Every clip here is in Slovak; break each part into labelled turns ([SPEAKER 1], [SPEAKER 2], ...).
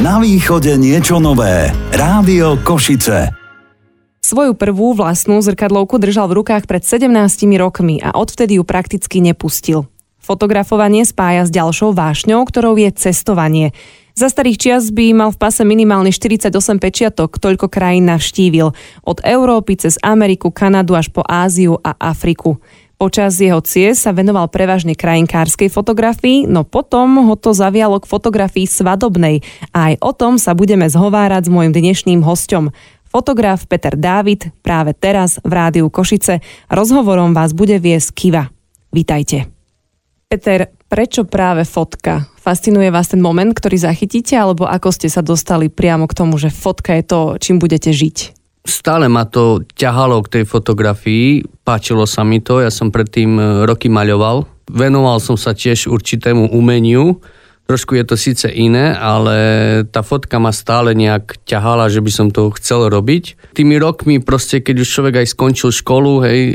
[SPEAKER 1] Na východe niečo nové. Rádio Košice.
[SPEAKER 2] Svoju prvú vlastnú zrkadlovku držal v rukách pred 17 rokmi a odvtedy ju prakticky nepustil. Fotografovanie spája s ďalšou vášňou, ktorou je cestovanie. Za starých čias by mal v pase minimálne 48 pečiatok, toľko krajín navštívil. Od Európy cez Ameriku, Kanadu až po Áziu a Afriku. Počas jeho ciest sa venoval prevažne krajinkárskej fotografii, no potom ho to zavialo k fotografii svadobnej a aj o tom sa budeme zhovárať s môjim dnešným hostom. Fotograf Peter Dávid práve teraz v rádiu Košice. Rozhovorom vás bude viesť Kiva. Vítajte. Peter, prečo práve fotka? Fascinuje vás ten moment, ktorý zachytíte, alebo ako ste sa dostali priamo k tomu, že fotka je to, čím budete žiť?
[SPEAKER 3] Stále ma to ťahalo k tej fotografii, páčilo sa mi to, ja som predtým e, roky maľoval. Venoval som sa tiež určitému umeniu, trošku je to síce iné, ale tá fotka ma stále nejak ťahala, že by som to chcel robiť. Tými rokmi proste, keď už človek aj skončil školu, hej, e,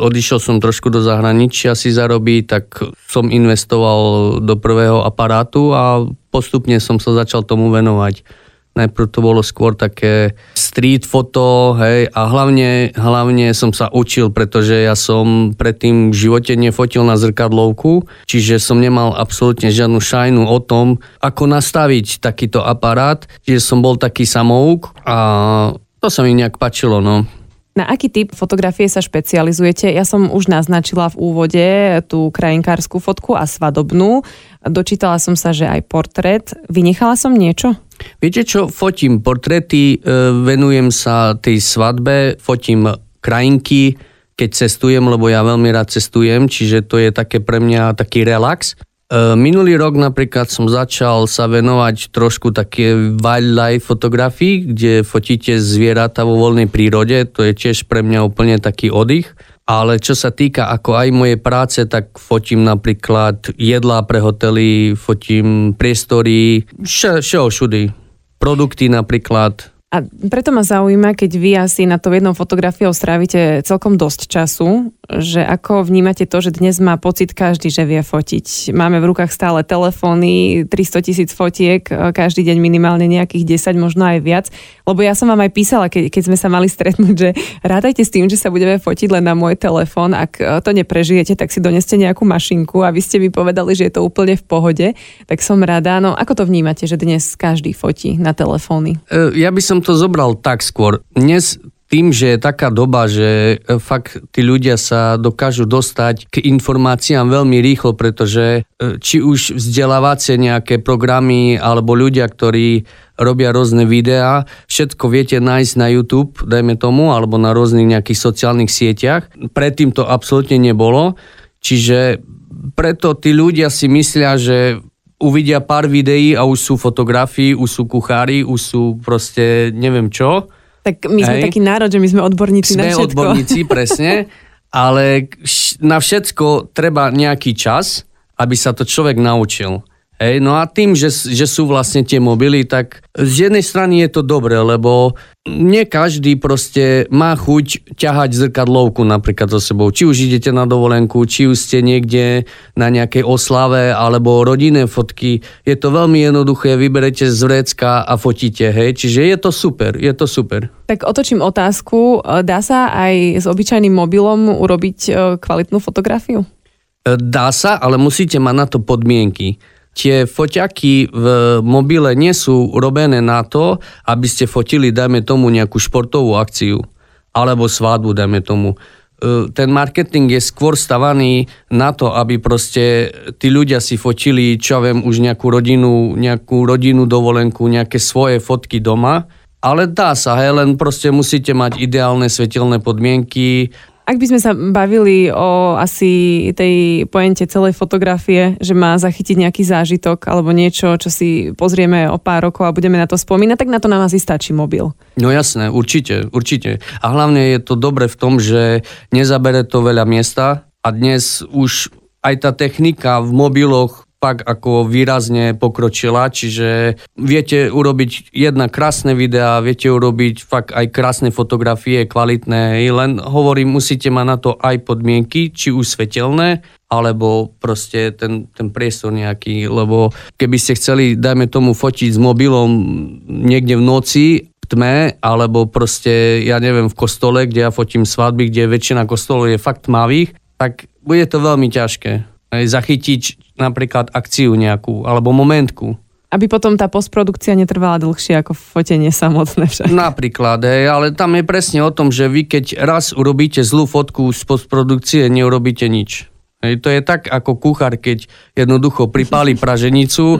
[SPEAKER 3] odišiel som trošku do zahraničia si zarobiť, tak som investoval do prvého aparátu a postupne som sa začal tomu venovať. Najprv to bolo skôr také street foto, hej, a hlavne, hlavne som sa učil, pretože ja som predtým v živote nefotil na zrkadlovku, čiže som nemal absolútne žiadnu šajnu o tom, ako nastaviť takýto aparát, čiže som bol taký samouk a to sa mi nejak pačilo, no.
[SPEAKER 2] Na aký typ fotografie sa špecializujete? Ja som už naznačila v úvode tú krajinkárskú fotku a svadobnú. Dočítala som sa, že aj portrét. Vynechala som niečo?
[SPEAKER 3] Viete čo, fotím portréty, e, venujem sa tej svadbe, fotím krajinky, keď cestujem, lebo ja veľmi rád cestujem, čiže to je také pre mňa taký relax. E, minulý rok napríklad som začal sa venovať trošku také wildlife fotografii, kde fotíte zvieratá vo voľnej prírode, to je tiež pre mňa úplne taký oddych. Ale čo sa týka ako aj mojej práce, tak fotím napríklad jedlá pre hotely, fotím priestory, všetko všudy. Produkty napríklad,
[SPEAKER 2] a preto ma zaujíma, keď vy asi na to jednou fotografiou strávite celkom dosť času, že ako vnímate to, že dnes má pocit každý, že vie fotiť. Máme v rukách stále telefóny, 300 tisíc fotiek, e, každý deň minimálne nejakých 10, možno aj viac. Lebo ja som vám aj písala, keď, keď sme sa mali stretnúť, že rádajte s tým, že sa budeme fotiť len na môj telefón. Ak e, to neprežijete, tak si doneste nejakú mašinku a vy ste mi povedali, že je to úplne v pohode. Tak som rada. No ako to vnímate, že dnes každý fotí na telefóny?
[SPEAKER 3] E, ja by som som to zobral tak skôr. Dnes tým, že je taká doba, že e, fakt tí ľudia sa dokážu dostať k informáciám veľmi rýchlo, pretože e, či už vzdelávacie nejaké programy alebo ľudia, ktorí robia rôzne videá, všetko viete nájsť na YouTube, dajme tomu, alebo na rôznych nejakých sociálnych sieťach. Predtým to absolútne nebolo, čiže preto tí ľudia si myslia, že uvidia pár videí a už sú fotografii, už sú kuchári, už sú proste neviem čo.
[SPEAKER 2] Tak my sme Hej. taký národ, že my sme odborníci
[SPEAKER 3] sme
[SPEAKER 2] na všetko.
[SPEAKER 3] odborníci, presne. Ale na všetko treba nejaký čas, aby sa to človek naučil. Hej, no a tým, že, že sú vlastne tie mobily, tak z jednej strany je to dobré, lebo nie každý proste má chuť ťahať zrkadlovku napríklad so sebou. Či už idete na dovolenku, či už ste niekde na nejakej oslave alebo rodinné fotky. Je to veľmi jednoduché, vyberete z vrecka a fotíte, hej. Čiže je to super, je to super.
[SPEAKER 2] Tak otočím otázku. Dá sa aj s obyčajným mobilom urobiť e, kvalitnú fotografiu?
[SPEAKER 3] Dá sa, ale musíte mať na to podmienky tie foťaky v mobile nie sú robené na to, aby ste fotili, dajme tomu, nejakú športovú akciu alebo svadbu, dajme tomu. E, ten marketing je skôr stavaný na to, aby proste tí ľudia si fotili, čo viem, už nejakú rodinu, nejakú rodinu dovolenku, nejaké svoje fotky doma, ale dá sa, hej, len proste musíte mať ideálne svetelné podmienky,
[SPEAKER 2] ak by sme sa bavili o asi tej poente celej fotografie, že má zachytiť nejaký zážitok alebo niečo, čo si pozrieme o pár rokov a budeme na to spomínať, tak na to nám asi stačí mobil.
[SPEAKER 3] No jasné, určite, určite. A hlavne je to dobre v tom, že nezabere to veľa miesta a dnes už aj tá technika v mobiloch fakt ako výrazne pokročila, čiže viete urobiť jedna krásne videá, viete urobiť fakt aj krásne fotografie, kvalitné, len hovorím, musíte mať na to aj podmienky, či už svetelné, alebo proste ten, ten priestor nejaký, lebo keby ste chceli, dajme tomu, fotiť s mobilom niekde v noci, v tme, alebo proste, ja neviem, v kostole, kde ja fotím svadby, kde väčšina kostolov je fakt tmavých, tak bude to veľmi ťažké. Zachytiť napríklad akciu nejakú alebo momentku.
[SPEAKER 2] Aby potom tá postprodukcia netrvala dlhšie ako fotenie samotné však.
[SPEAKER 3] Napríklad, hej, ale tam je presne o tom, že vy keď raz urobíte zlú fotku z postprodukcie, neurobíte nič. Hej, to je tak ako kuchár, keď jednoducho pripáli praženicu, e,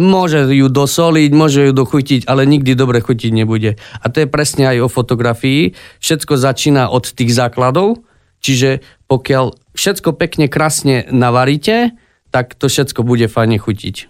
[SPEAKER 3] môže ju dosoliť, môže ju dochutiť, ale nikdy dobre chutiť nebude. A to je presne aj o fotografii. Všetko začína od tých základov, čiže pokiaľ všetko pekne, krásne navaríte, tak to všetko bude fajne chutiť.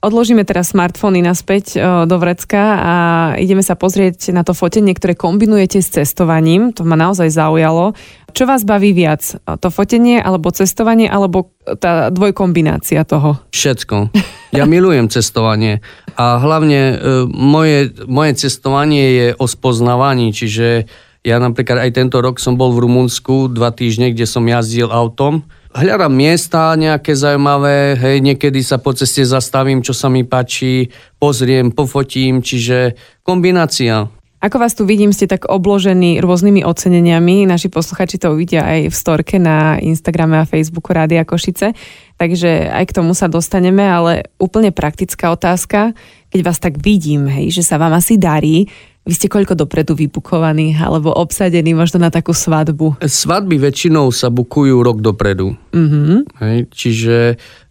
[SPEAKER 2] Odložíme teraz smartfóny naspäť e, do vrecka a ideme sa pozrieť na to fotenie, ktoré kombinujete s cestovaním. To ma naozaj zaujalo. Čo vás baví viac? To fotenie, alebo cestovanie, alebo tá dvojkombinácia toho?
[SPEAKER 3] Všetko. Ja milujem cestovanie a hlavne e, moje, moje cestovanie je o spoznávaní, čiže ja napríklad aj tento rok som bol v Rumunsku dva týždne, kde som jazdil autom hľadám miesta nejaké zaujímavé, hej, niekedy sa po ceste zastavím, čo sa mi páči, pozriem, pofotím, čiže kombinácia.
[SPEAKER 2] Ako vás tu vidím, ste tak obložení rôznymi oceneniami. Naši posluchači to uvidia aj v storke na Instagrame a Facebooku Rádia Košice. Takže aj k tomu sa dostaneme, ale úplne praktická otázka. Keď vás tak vidím, hej, že sa vám asi darí, vy ste koľko dopredu vybukovaní alebo obsadení možno na takú svadbu?
[SPEAKER 3] Svadby väčšinou sa bukujú rok dopredu.
[SPEAKER 2] Mm-hmm.
[SPEAKER 3] Hej, čiže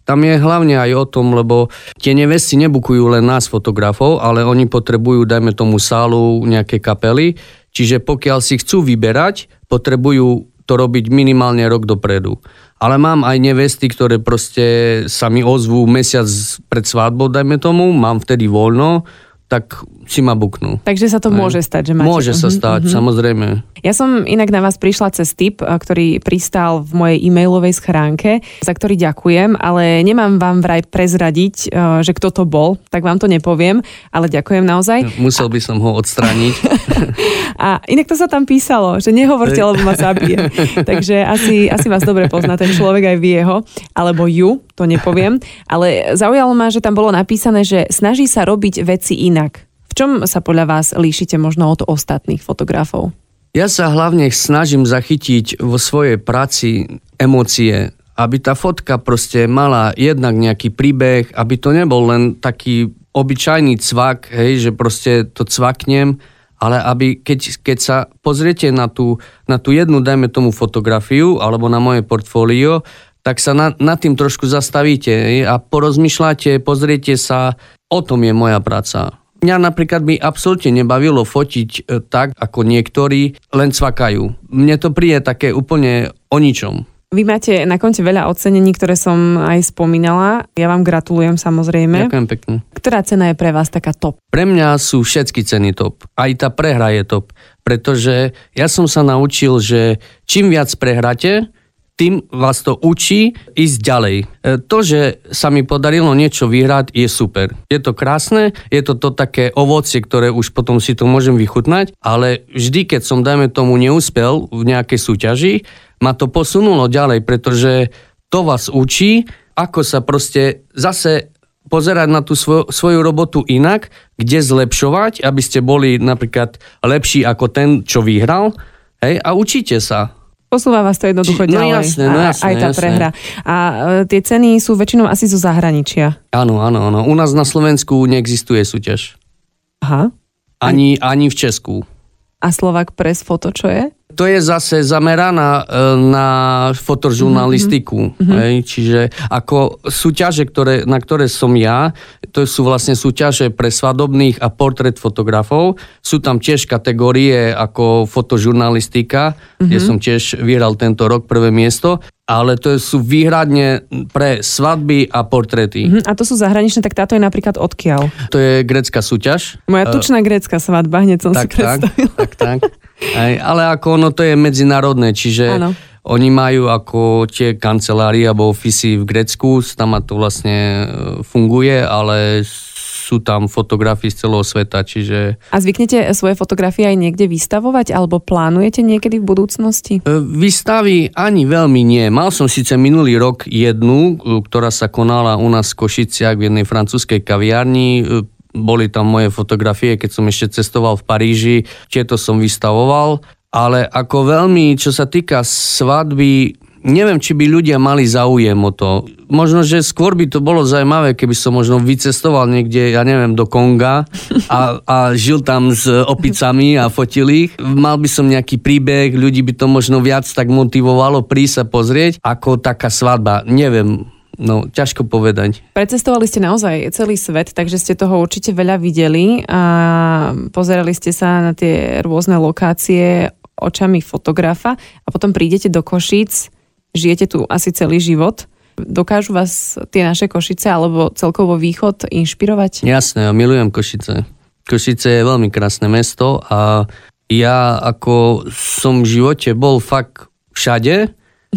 [SPEAKER 3] tam je hlavne aj o tom, lebo tie nevesty nebukujú len nás fotografov, ale oni potrebujú, dajme tomu sálu, nejaké kapely. Čiže pokiaľ si chcú vyberať, potrebujú to robiť minimálne rok dopredu. Ale mám aj nevesty, ktoré proste sa mi ozvú mesiac pred svadbou, dajme tomu, mám vtedy voľno, tak si ma buknú.
[SPEAKER 2] Takže sa to Aj. môže stať, že máte...
[SPEAKER 3] Môže sa mhm, stať, uh-huh. samozrejme.
[SPEAKER 2] Ja som inak na vás prišla cez tip, ktorý pristal v mojej e-mailovej schránke, za ktorý ďakujem, ale nemám vám vraj prezradiť, že kto to bol, tak vám to nepoviem, ale ďakujem naozaj.
[SPEAKER 3] Musel by som ho odstrániť.
[SPEAKER 2] A inak to sa tam písalo, že nehovorte, lebo ma zabije. Takže asi, asi vás dobre pozná ten človek aj vie ho, alebo ju, to nepoviem. Ale zaujalo ma, že tam bolo napísané, že snaží sa robiť veci inak. V čom sa podľa vás líšite možno od ostatných fotografov?
[SPEAKER 3] Ja sa hlavne snažím zachytiť vo svojej práci emócie, aby tá fotka proste mala jednak nejaký príbeh, aby to nebol len taký obyčajný cvak, hej, že proste to cvaknem, ale aby keď, keď sa pozriete na tú, na tú jednu, dajme tomu fotografiu alebo na moje portfólio, tak sa na, nad tým trošku zastavíte hej, a porozmýšľate, pozriete sa, o tom je moja práca. Mňa napríklad by absolútne nebavilo fotiť e, tak, ako niektorí len cvakajú. Mne to príde také úplne o ničom.
[SPEAKER 2] Vy máte na konte veľa ocenení, ktoré som aj spomínala. Ja vám gratulujem samozrejme.
[SPEAKER 3] Ďakujem pekne.
[SPEAKER 2] Ktorá cena je pre vás taká top?
[SPEAKER 3] Pre mňa sú všetky ceny top. Aj tá prehra je top. Pretože ja som sa naučil, že čím viac prehráte, tým vás to učí ísť ďalej. E, to, že sa mi podarilo niečo vyhrať, je super. Je to krásne, je to to také ovocie, ktoré už potom si to môžem vychutnať, ale vždy, keď som, dajme tomu, neúspel v nejakej súťaži, ma to posunulo ďalej, pretože to vás učí, ako sa proste zase pozerať na tú svoj, svoju robotu inak, kde zlepšovať, aby ste boli napríklad lepší ako ten, čo vyhral. Hej, a učíte sa.
[SPEAKER 2] Posúva vás to jednoducho Či, no ďalej.
[SPEAKER 3] Jasné, no jasné,
[SPEAKER 2] aj tá
[SPEAKER 3] jasné.
[SPEAKER 2] prehra. A e, tie ceny sú väčšinou asi zo zahraničia.
[SPEAKER 3] Áno, áno, áno. U nás na Slovensku neexistuje súťaž.
[SPEAKER 2] Aha.
[SPEAKER 3] Ani, ani v Česku.
[SPEAKER 2] A Slovak Press Foto čo je?
[SPEAKER 3] To je zase zameraná e, na fotožurnalistiku. Mm-hmm. Hej? Čiže ako súťaže, ktoré, na ktoré som ja, to sú vlastne súťaže pre svadobných a portrét fotografov. Sú tam tiež kategórie ako fotožurnalistika, mm-hmm. kde som tiež vyhral tento rok prvé miesto ale to sú výhradne pre svadby a portréty.
[SPEAKER 2] Uh-huh. A to sú zahraničné, tak táto je napríklad odkiaľ?
[SPEAKER 3] To je grecká súťaž.
[SPEAKER 2] Moja tučná uh, grecká svadba, hneď som
[SPEAKER 3] tak,
[SPEAKER 2] si predstavila.
[SPEAKER 3] Tak, tak, tak. Aj, ale ako ono to je medzinárodné, čiže
[SPEAKER 2] ano.
[SPEAKER 3] Oni majú ako tie kancelárie alebo ofisy v Grécku, tam to vlastne e, funguje, ale sú tam fotografie z celého sveta, čiže...
[SPEAKER 2] A zvyknete svoje fotografie aj niekde vystavovať, alebo plánujete niekedy v budúcnosti?
[SPEAKER 3] E, výstavy ani veľmi nie. Mal som síce minulý rok jednu, e, ktorá sa konala u nás v Košiciach v jednej francúzskej kaviarni. Boli tam moje fotografie, keď som ešte cestoval v Paríži. Tieto som vystavoval. Ale ako veľmi, čo sa týka svadby, neviem, či by ľudia mali záujem o to. Možno, že skôr by to bolo zaujímavé, keby som možno vycestoval niekde, ja neviem, do Konga a, a žil tam s opicami a fotil ich. Mal by som nejaký príbeh, ľudí by to možno viac tak motivovalo prísť sa pozrieť, ako taká svadba. Neviem, No, ťažko povedať.
[SPEAKER 2] Precestovali ste naozaj celý svet, takže ste toho určite veľa videli a pozerali ste sa na tie rôzne lokácie očami fotografa a potom prídete do Košíc žijete tu asi celý život. Dokážu vás tie naše Košice alebo celkovo východ inšpirovať?
[SPEAKER 3] Jasné, ja milujem Košice. Košice je veľmi krásne mesto a ja ako som v živote bol fakt všade,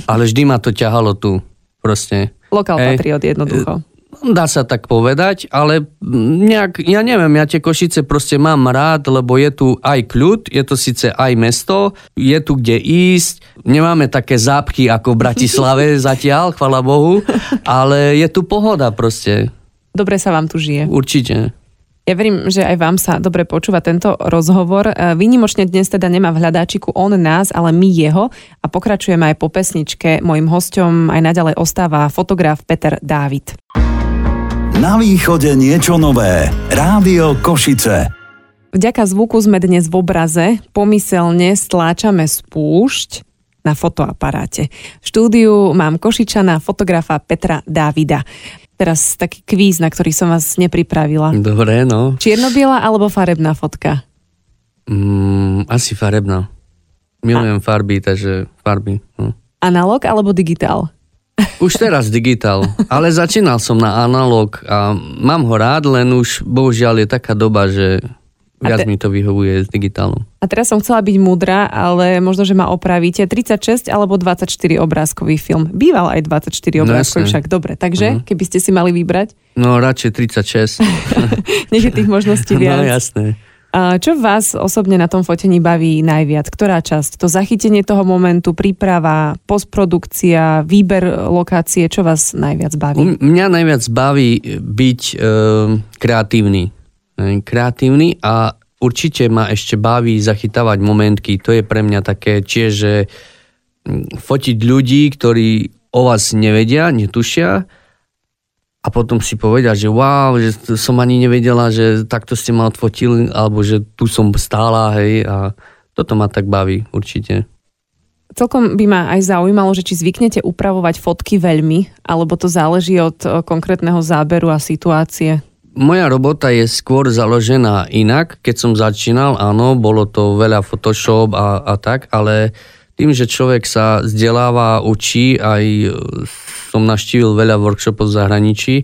[SPEAKER 3] ale vždy ma to ťahalo tu. Proste.
[SPEAKER 2] Lokal patriot jednoducho.
[SPEAKER 3] Dá sa tak povedať, ale nejak, ja neviem, ja tie Košice proste mám rád, lebo je tu aj kľud, je to síce aj mesto, je tu kde ísť, nemáme také zápchy ako v Bratislave zatiaľ, chvala Bohu, ale je tu pohoda proste.
[SPEAKER 2] Dobre sa vám tu žije.
[SPEAKER 3] Určite.
[SPEAKER 2] Ja verím, že aj vám sa dobre počúva tento rozhovor. E, výnimočne dnes teda nemá v hľadáčiku on nás, ale my jeho a pokračujeme aj po pesničke. Mojím hostom aj naďalej ostáva fotograf Peter Dávid.
[SPEAKER 1] Na východe niečo nové. Rádio Košice.
[SPEAKER 2] Vďaka zvuku sme dnes v obraze. Pomyselne stláčame spúšť na fotoaparáte. V štúdiu mám Košičana, fotografa Petra Dávida. Teraz taký kvíz, na ktorý som vás nepripravila.
[SPEAKER 3] Dobre, no.
[SPEAKER 2] Čiernobiela alebo farebná fotka?
[SPEAKER 3] Mm, asi farebná. Milujem A... farby, takže farby. No.
[SPEAKER 2] Analog alebo digitál?
[SPEAKER 3] Už teraz digitál, ale začínal som na analog a mám ho rád, len už bohužiaľ je taká doba, že viac te... mi to vyhovuje s digitálom.
[SPEAKER 2] A teraz som chcela byť múdra, ale možno, že ma opravíte. 36 alebo 24 obrázkový film. Býval aj 24 obrázkový, no, však dobre. Takže, uh-huh. keby ste si mali vybrať?
[SPEAKER 3] No, radšej 36.
[SPEAKER 2] Nech je tých možností viac.
[SPEAKER 3] No, jasné.
[SPEAKER 2] A čo vás osobne na tom fotení baví najviac? Ktorá časť? To zachytenie toho momentu, príprava, postprodukcia, výber lokácie, čo vás najviac baví?
[SPEAKER 3] Mňa najviac baví byť e, kreatívny. Kreatívny a určite ma ešte baví zachytávať momentky. To je pre mňa také tiež, že fotiť ľudí, ktorí o vás nevedia, netušia, a potom si povedať, že wow, že som ani nevedela, že takto ste ma odfotili, alebo že tu som stála, hej, a toto ma tak baví určite.
[SPEAKER 2] Celkom by ma aj zaujímalo, že či zvyknete upravovať fotky veľmi, alebo to záleží od e, konkrétneho záberu a situácie.
[SPEAKER 3] Moja robota je skôr založená inak. Keď som začínal, áno, bolo to veľa Photoshop a, a tak, ale tým, že človek sa vzdeláva, učí, aj som naštívil veľa workshopov v zahraničí,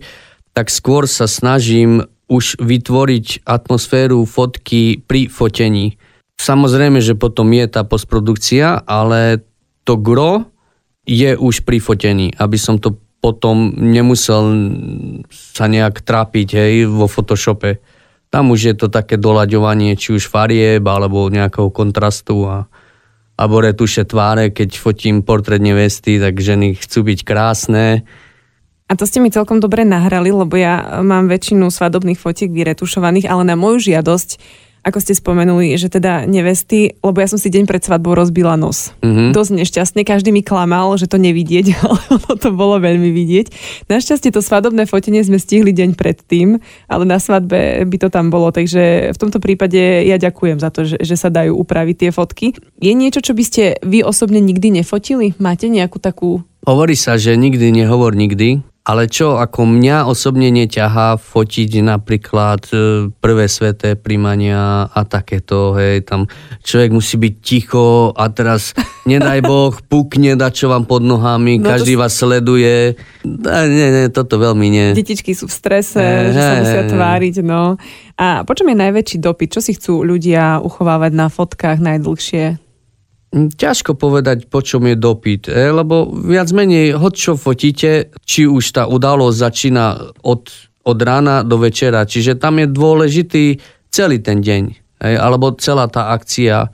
[SPEAKER 3] tak skôr sa snažím už vytvoriť atmosféru fotky pri fotení. Samozrejme, že potom je tá postprodukcia, ale to gro je už pri fotení, aby som to potom nemusel sa nejak trápiť hej, vo Photoshope. Tam už je to také doľaďovanie či už farieb alebo nejakého kontrastu a, alebo retuše tváre, keď fotím portrét nevesty, tak ženy chcú byť krásne.
[SPEAKER 2] A to ste mi celkom dobre nahrali, lebo ja mám väčšinu svadobných fotiek vyretušovaných, ale na moju žiadosť ako ste spomenuli, že teda nevesty, lebo ja som si deň pred svadbou rozbila nos. Mm-hmm. Dosť nešťastne, každý mi klamal, že to nevidieť, ale ono to bolo veľmi vidieť. Našťastie to svadobné fotenie sme stihli deň predtým, ale na svadbe by to tam bolo, takže v tomto prípade ja ďakujem za to, že, že sa dajú upraviť tie fotky. Je niečo, čo by ste vy osobne nikdy nefotili? Máte nejakú takú...
[SPEAKER 3] Hovorí sa, že nikdy nehovor nikdy, ale čo ako mňa osobne neťahá fotiť napríklad e, prvé sveté príjmania a takéto, hej, tam človek musí byť ticho a teraz nedaj Boh, pukne čo vám pod nohami, no každý to... vás sleduje. A nie, nie, toto veľmi nie.
[SPEAKER 2] Detičky sú v strese, e, že sa musia tváriť, no. A po čom je najväčší dopyt? Čo si chcú ľudia uchovávať na fotkách najdlhšie?
[SPEAKER 3] Ťažko povedať, po čom je dopyt, e, lebo viac menej, hoď čo fotíte, či už tá udalosť začína od, od rána do večera, čiže tam je dôležitý celý ten deň, alebo celá tá akcia.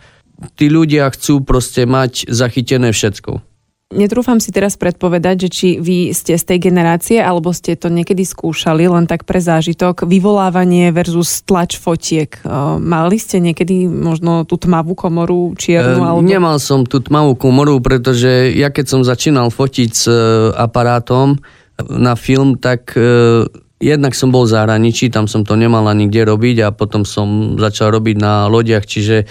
[SPEAKER 3] Tí ľudia chcú proste mať zachytené všetko.
[SPEAKER 2] Netrúfam si teraz predpovedať, že či vy ste z tej generácie, alebo ste to niekedy skúšali, len tak pre zážitok, vyvolávanie versus tlač fotiek. Mali ste niekedy možno tú tmavú komoru, čiernu?
[SPEAKER 3] E,
[SPEAKER 2] alebo...
[SPEAKER 3] Nemal som tú tmavú komoru, pretože ja keď som začínal fotiť s e, aparátom na film, tak e, jednak som bol v zahraničí, tam som to nemal ani kde robiť a potom som začal robiť na lodiach, čiže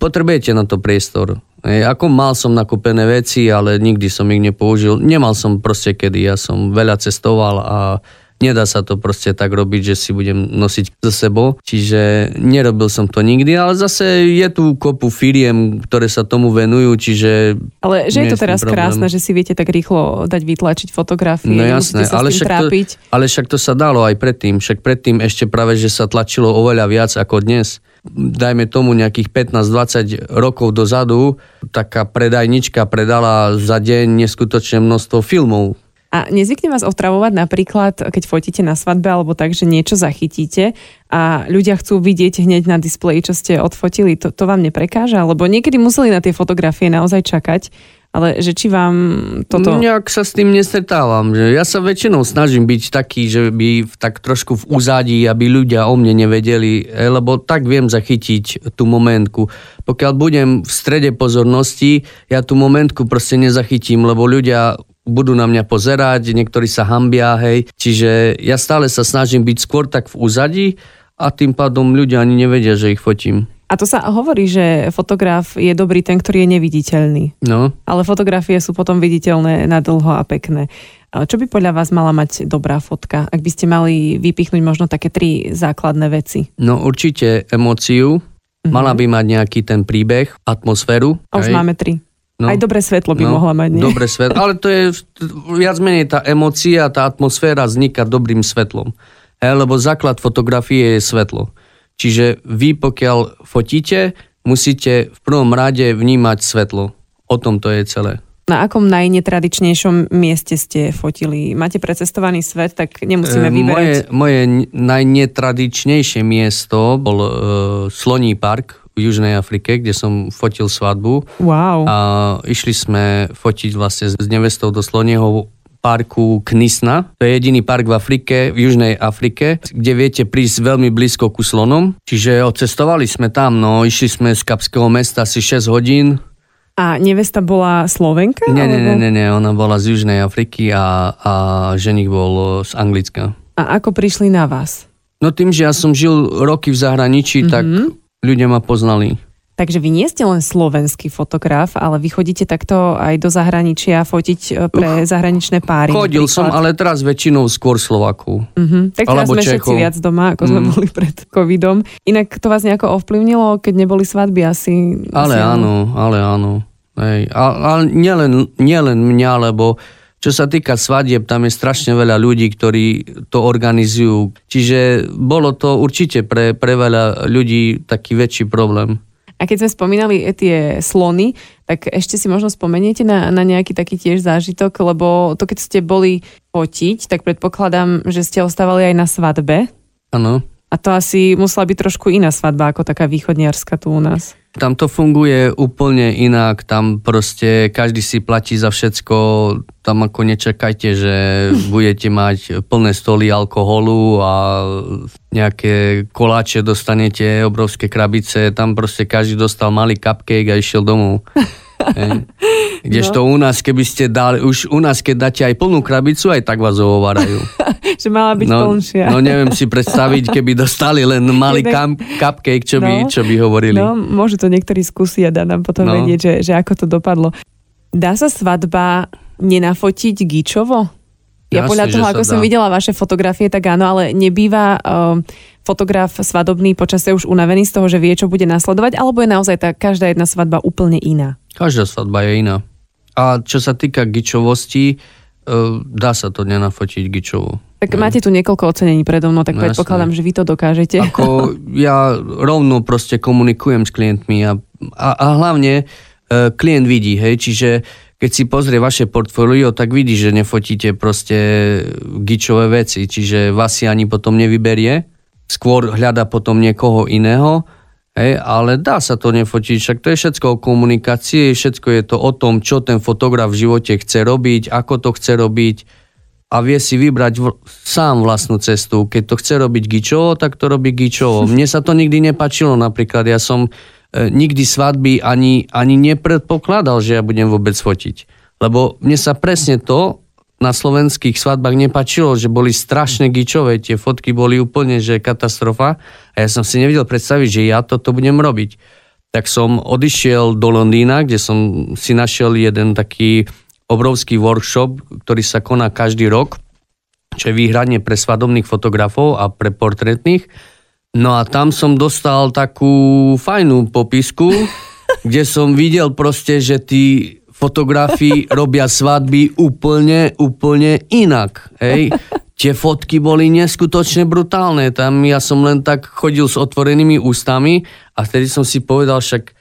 [SPEAKER 3] potrebujete na to priestor. Ako mal som nakúpené veci, ale nikdy som ich nepoužil. Nemal som proste kedy, ja som veľa cestoval a nedá sa to proste tak robiť, že si budem nosiť za sebou. Čiže nerobil som to nikdy, ale zase je tu kopu firiem, ktoré sa tomu venujú, čiže...
[SPEAKER 2] Ale že je to teraz problém. krásne, že si viete tak rýchlo dať vytlačiť fotografie,
[SPEAKER 3] no jasné,
[SPEAKER 2] sa
[SPEAKER 3] ale, však to, ale však to sa dalo aj predtým. Však predtým ešte práve, že sa tlačilo oveľa viac ako dnes dajme tomu nejakých 15-20 rokov dozadu, taká predajnička predala za deň neskutočné množstvo filmov.
[SPEAKER 2] A nezvykne vás otravovať napríklad, keď fotíte na svadbe alebo tak, že niečo zachytíte a ľudia chcú vidieť hneď na displeji, čo ste odfotili. To, to vám neprekáža? Lebo niekedy museli na tie fotografie naozaj čakať ale že či vám toto...
[SPEAKER 3] Nejak sa s tým nestretávam. Že ja sa väčšinou snažím byť taký, že by tak trošku v uzadí, aby ľudia o mne nevedeli, eh, lebo tak viem zachytiť tú momentku. Pokiaľ budem v strede pozornosti, ja tú momentku proste nezachytím, lebo ľudia budú na mňa pozerať, niektorí sa hambia, hej. Čiže ja stále sa snažím byť skôr tak v úzadí a tým pádom ľudia ani nevedia, že ich fotím.
[SPEAKER 2] A to sa hovorí, že fotograf je dobrý ten, ktorý je neviditeľný.
[SPEAKER 3] No.
[SPEAKER 2] Ale fotografie sú potom viditeľné na dlho a pekné. Čo by podľa vás mala mať dobrá fotka, ak by ste mali vypichnúť možno také tri základné veci?
[SPEAKER 3] No určite emóciu, mm-hmm. mala by mať nejaký ten príbeh, atmosféru.
[SPEAKER 2] A už aj. máme tri. No. Aj dobré svetlo by no, mohla mať, nie?
[SPEAKER 3] Dobré svetlo, ale to je viac menej tá emócia, tá atmosféra vzniká dobrým svetlom. He, lebo základ fotografie je svetlo. Čiže vy, pokiaľ fotíte, musíte v prvom rade vnímať svetlo. O tom to je celé.
[SPEAKER 2] Na akom najnetradičnejšom mieste ste fotili? Máte precestovaný svet, tak nemusíme e,
[SPEAKER 3] vyberať. Moje, moje najnetradičnejšie miesto bol uh, Sloní park v Južnej Afrike, kde som fotil svadbu.
[SPEAKER 2] Wow.
[SPEAKER 3] A išli sme fotiť vlastne s nevestou do Slonieho parku Knisna. To je jediný park v Afrike, v Južnej Afrike, kde viete prísť veľmi blízko ku slonom. Čiže odcestovali sme tam, no išli sme z Kapského mesta asi 6 hodín.
[SPEAKER 2] A nevesta bola Slovenka?
[SPEAKER 3] Nie, nie, nie, nie, ona bola z Južnej Afriky a, a ženich bol z Anglicka.
[SPEAKER 2] A ako prišli na vás?
[SPEAKER 3] No tým, že ja som žil roky v zahraničí, mm-hmm. tak ľudia ma poznali.
[SPEAKER 2] Takže vy nie ste len slovenský fotograf, ale vy chodíte takto aj do zahraničia fotiť e, pre zahraničné páry.
[SPEAKER 3] Chodil napríklad. som, ale teraz väčšinou skôr Slovakov.
[SPEAKER 2] Uh-huh. Tak teraz Alebo sme Čechov. všetci viac doma, ako sme mm. boli pred covidom. Inak to vás nejako ovplyvnilo, keď neboli svadby asi?
[SPEAKER 3] Ale asi áno, ale áno. Hej. Ale, ale nielen, nielen mňa, lebo čo sa týka svadieb, tam je strašne veľa ľudí, ktorí to organizujú. Čiže bolo to určite pre, pre veľa ľudí taký väčší problém.
[SPEAKER 2] A keď sme spomínali tie slony, tak ešte si možno spomeniete na, na nejaký taký tiež zážitok, lebo to keď ste boli fotiť, tak predpokladám, že ste ostávali aj na svadbe.
[SPEAKER 3] Áno.
[SPEAKER 2] A to asi musela byť trošku iná svadba ako taká východniarska tu u nás.
[SPEAKER 3] Tam to funguje úplne inak, tam proste každý si platí za všetko, tam ako nečakajte, že budete mať plné stoly alkoholu a nejaké koláče dostanete, obrovské krabice, tam proste každý dostal malý cupcake a išiel domov. Kdežto no. u nás, keby ste dali, už u nás, keď dáte aj plnú krabicu, aj tak vás ohovárajú.
[SPEAKER 2] že mala byť
[SPEAKER 3] no,
[SPEAKER 2] plnšia.
[SPEAKER 3] no neviem si predstaviť, keby dostali len malý Jeden... cupcake, čo, no, by, čo by hovorili.
[SPEAKER 2] No, môžu to niektorí skúsiť a dá nám potom no. vedieť, že, že ako to dopadlo. Dá sa svadba nenafotiť gíčovo? Ja Jasne, podľa toho, ako som videla vaše fotografie, tak áno, ale nebýva uh, fotograf svadobný počasie už unavený z toho, že vie, čo bude nasledovať, alebo je naozaj tá každá jedna svadba úplne iná?
[SPEAKER 3] Každá svadba je iná. A čo sa týka gičovosti, e, dá sa to nenafotiť gičovo.
[SPEAKER 2] Tak máte tu niekoľko ocenení predo mnou, tak no, predpokladám, že vy to dokážete.
[SPEAKER 3] Ako ja rovno proste komunikujem s klientmi a, a, a hlavne klient vidí, hej, čiže keď si pozrie vaše portfólio, tak vidí, že nefotíte proste gičové veci, čiže vás si ani potom nevyberie, skôr hľada potom niekoho iného, hej, ale dá sa to nefotiť, však to je všetko o komunikácii, všetko je to o tom, čo ten fotograf v živote chce robiť, ako to chce robiť a vie si vybrať v, sám vlastnú cestu. Keď to chce robiť gičovo, tak to robí gičovo. Mne sa to nikdy nepačilo, napríklad ja som nikdy svadby ani, ani nepredpokladal, že ja budem vôbec fotiť. Lebo mne sa presne to na slovenských svadbách nepačilo, že boli strašne gičové, tie fotky boli úplne, že katastrofa a ja som si nevedel predstaviť, že ja toto budem robiť. Tak som odišiel do Londýna, kde som si našiel jeden taký obrovský workshop, ktorý sa koná každý rok, čo je výhradne pre svadobných fotografov a pre portrétnych No a tam som dostal takú fajnú popisku, kde som videl proste, že tí fotografi robia svadby úplne, úplne inak. Hej. Tie fotky boli neskutočne brutálne. Tam ja som len tak chodil s otvorenými ústami a vtedy som si povedal však,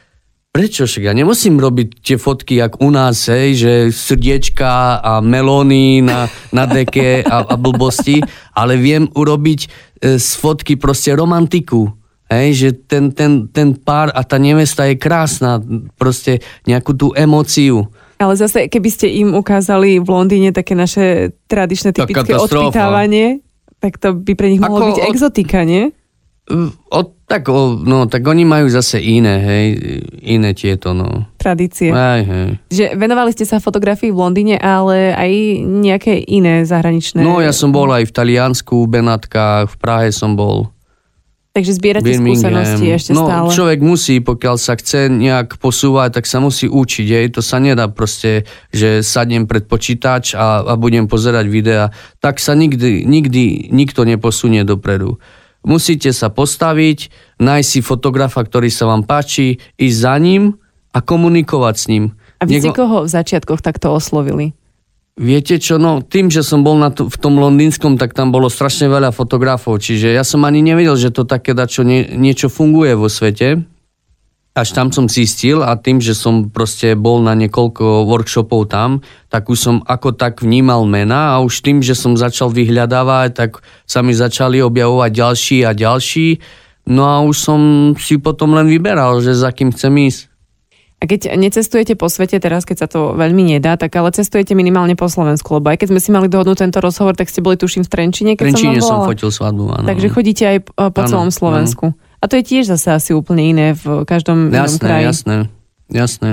[SPEAKER 3] prečo však ja nemusím robiť tie fotky jak u nás, hej, že srdiečka a melóny na, na deke a, a blbosti, ale viem urobiť E, z fotky proste romantiku. Hej, že ten, ten, ten pár a tá nevesta je krásna, proste nejakú tú emóciu.
[SPEAKER 2] Ale zase, keby ste im ukázali v Londýne také naše tradičné typické odpýtávanie, tak to by pre nich mohlo Ako byť od... exotika, nie?
[SPEAKER 3] O, tak, o, no, tak oni majú zase iné, hej, iné tieto, no.
[SPEAKER 2] Tradície.
[SPEAKER 3] Aj, hej.
[SPEAKER 2] Že venovali ste sa fotografii v Londýne, ale aj nejaké iné zahraničné?
[SPEAKER 3] No, ja som bol aj v Taliansku, v Benátkach, v Prahe som bol.
[SPEAKER 2] Takže zbierate Birmingham. skúsenosti ešte
[SPEAKER 3] no,
[SPEAKER 2] stále.
[SPEAKER 3] človek musí, pokiaľ sa chce nejak posúvať, tak sa musí učiť. Hej. To sa nedá proste, že sadnem pred počítač a, a budem pozerať videa. Tak sa nikdy, nikdy nikto neposunie dopredu. Musíte sa postaviť, nájsť si fotografa, ktorý sa vám páči, ísť za ním a komunikovať s ním.
[SPEAKER 2] A vy ste koho v začiatkoch takto oslovili?
[SPEAKER 3] Viete čo, no tým, že som bol na to, v tom londýnskom, tak tam bolo strašne veľa fotografov, čiže ja som ani nevedel, že to také dačo nie, niečo funguje vo svete až tam som zistil a tým, že som proste bol na niekoľko workshopov tam, tak už som ako tak vnímal mena a už tým, že som začal vyhľadávať, tak sa mi začali objavovať ďalší a ďalší. No a už som si potom len vyberal, že za kým chcem ísť.
[SPEAKER 2] A keď necestujete po svete teraz, keď sa to veľmi nedá, tak ale cestujete minimálne po Slovensku, lebo aj keď sme si mali dohodnúť tento rozhovor, tak ste boli tuším v Trenčine, keď
[SPEAKER 3] Trenčine
[SPEAKER 2] som
[SPEAKER 3] som fotil svadbu, áno.
[SPEAKER 2] Takže chodíte aj po celom Slovensku. Áno. A to je tiež zase asi úplne iné v každom
[SPEAKER 3] jasné,
[SPEAKER 2] inom kraji.
[SPEAKER 3] Jasné, jasné.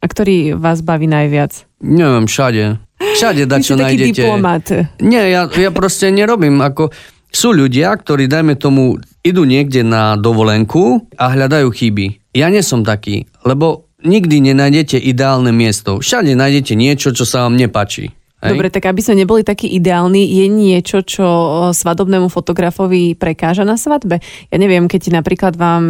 [SPEAKER 2] A ktorý vás baví najviac?
[SPEAKER 3] Neviem, všade. Všade da, čo nájdete.
[SPEAKER 2] diplomat.
[SPEAKER 3] Nie, ja, ja proste nerobím. Ako, sú ľudia, ktorí, dajme tomu, idú niekde na dovolenku a hľadajú chyby. Ja nie som taký, lebo nikdy nenájdete ideálne miesto. Všade nájdete niečo, čo sa vám nepačí.
[SPEAKER 2] Hej. Dobre, tak aby sme neboli takí ideálni, je niečo, čo svadobnému fotografovi prekáža na svadbe? Ja neviem, keď napríklad vám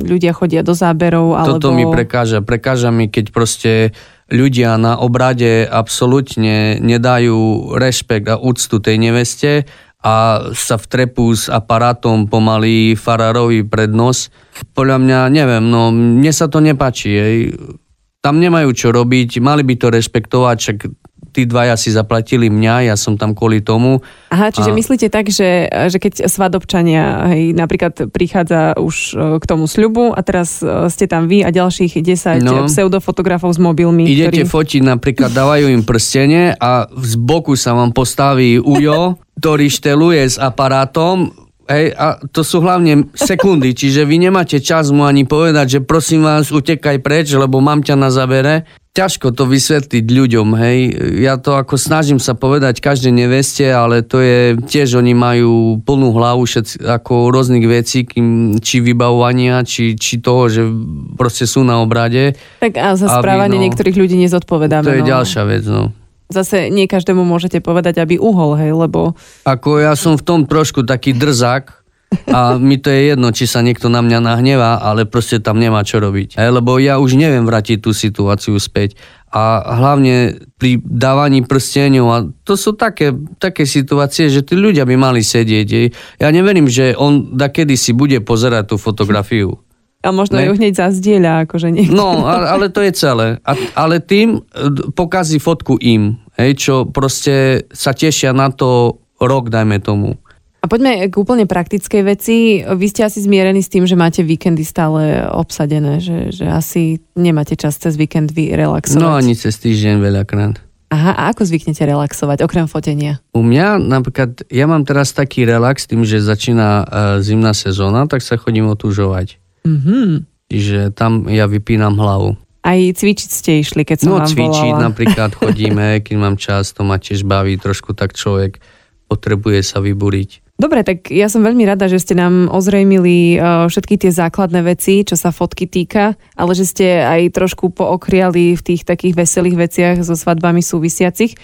[SPEAKER 2] ľudia chodia do záberov, alebo...
[SPEAKER 3] Toto mi prekáža. Prekáža mi, keď proste ľudia na obrade absolútne nedajú rešpekt a úctu tej neveste a sa vtrepú s aparátom pomaly farárovi pred nos. Podľa mňa, neviem, no mne sa to nepáči. Jej. Tam nemajú čo robiť, mali by to rešpektovať, však tí dvaja si zaplatili mňa, ja som tam kvôli tomu.
[SPEAKER 2] Aha, čiže a... myslíte tak, že, že keď svadobčania, hej, napríklad prichádza už e, k tomu sľubu a teraz e, ste tam vy a ďalších 10 no, pseudofotografov s mobilmi.
[SPEAKER 3] Idete ktorí... fotiť, napríklad dávajú im prstenie a z boku sa vám postaví ujo, ktorý šteluje s aparátom, Hej, a to sú hlavne sekundy, čiže vy nemáte čas mu ani povedať, že prosím vás, utekaj preč, lebo mám ťa na zabere ťažko to vysvetliť ľuďom, hej. Ja to ako snažím sa povedať každej neveste, ale to je tiež, oni majú plnú hlavu všetci, ako rôznych vecí, kým, či vybavovania, či, či toho, že proste sú na obrade.
[SPEAKER 2] Tak a za správanie no, niektorých ľudí nezodpovedáme.
[SPEAKER 3] To je
[SPEAKER 2] no.
[SPEAKER 3] ďalšia vec, no.
[SPEAKER 2] Zase nie každému môžete povedať, aby uhol, hej, lebo...
[SPEAKER 3] Ako ja som v tom trošku taký drzák, a mi to je jedno, či sa niekto na mňa nahnevá, ale proste tam nemá čo robiť. Aj, lebo ja už neviem vrátiť tú situáciu späť. A hlavne pri dávaní prstenov, a to sú také, také situácie, že tí ľudia by mali sedieť. Ja neverím, že on da kedy si bude pozerať tú fotografiu.
[SPEAKER 2] A možno
[SPEAKER 3] Ne?
[SPEAKER 2] ju hneď zazdieľa, akože niekto.
[SPEAKER 3] No, ale, to je celé. A, ale tým e, pokazí fotku im, hej, čo proste sa tešia na to rok, dajme tomu.
[SPEAKER 2] A poďme k úplne praktickej veci. Vy ste asi zmierení s tým, že máte víkendy stále obsadené, že, že asi nemáte čas cez víkend vy relaxovať.
[SPEAKER 3] No ani cez týždeň veľakrát.
[SPEAKER 2] Aha, a ako zvyknete relaxovať, okrem fotenia?
[SPEAKER 3] U mňa napríklad, ja mám teraz taký relax tým, že začína uh, zimná sezóna, tak sa chodím otužovať.
[SPEAKER 2] Mhm.
[SPEAKER 3] Čiže tam ja vypínam hlavu.
[SPEAKER 2] Aj cvičiť ste išli, keď som
[SPEAKER 3] No
[SPEAKER 2] vám
[SPEAKER 3] cvičiť
[SPEAKER 2] volala.
[SPEAKER 3] napríklad chodíme, keď mám čas, to ma tiež baví, trošku tak človek potrebuje sa vyburiť.
[SPEAKER 2] Dobre, tak ja som veľmi rada, že ste nám ozrejmili uh, všetky tie základné veci, čo sa fotky týka, ale že ste aj trošku pookriali v tých takých veselých veciach so svadbami súvisiacich.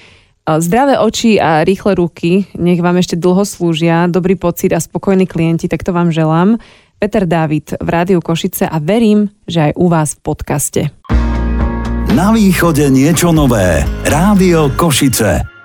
[SPEAKER 2] Uh, Zdravé oči a rýchle ruky, nech vám ešte dlho slúžia, dobrý pocit a spokojní klienti, tak to vám želám. Peter Dávid v Rádiu Košice a verím, že aj u vás v podcaste.
[SPEAKER 1] Na východe niečo nové. Rádio Košice.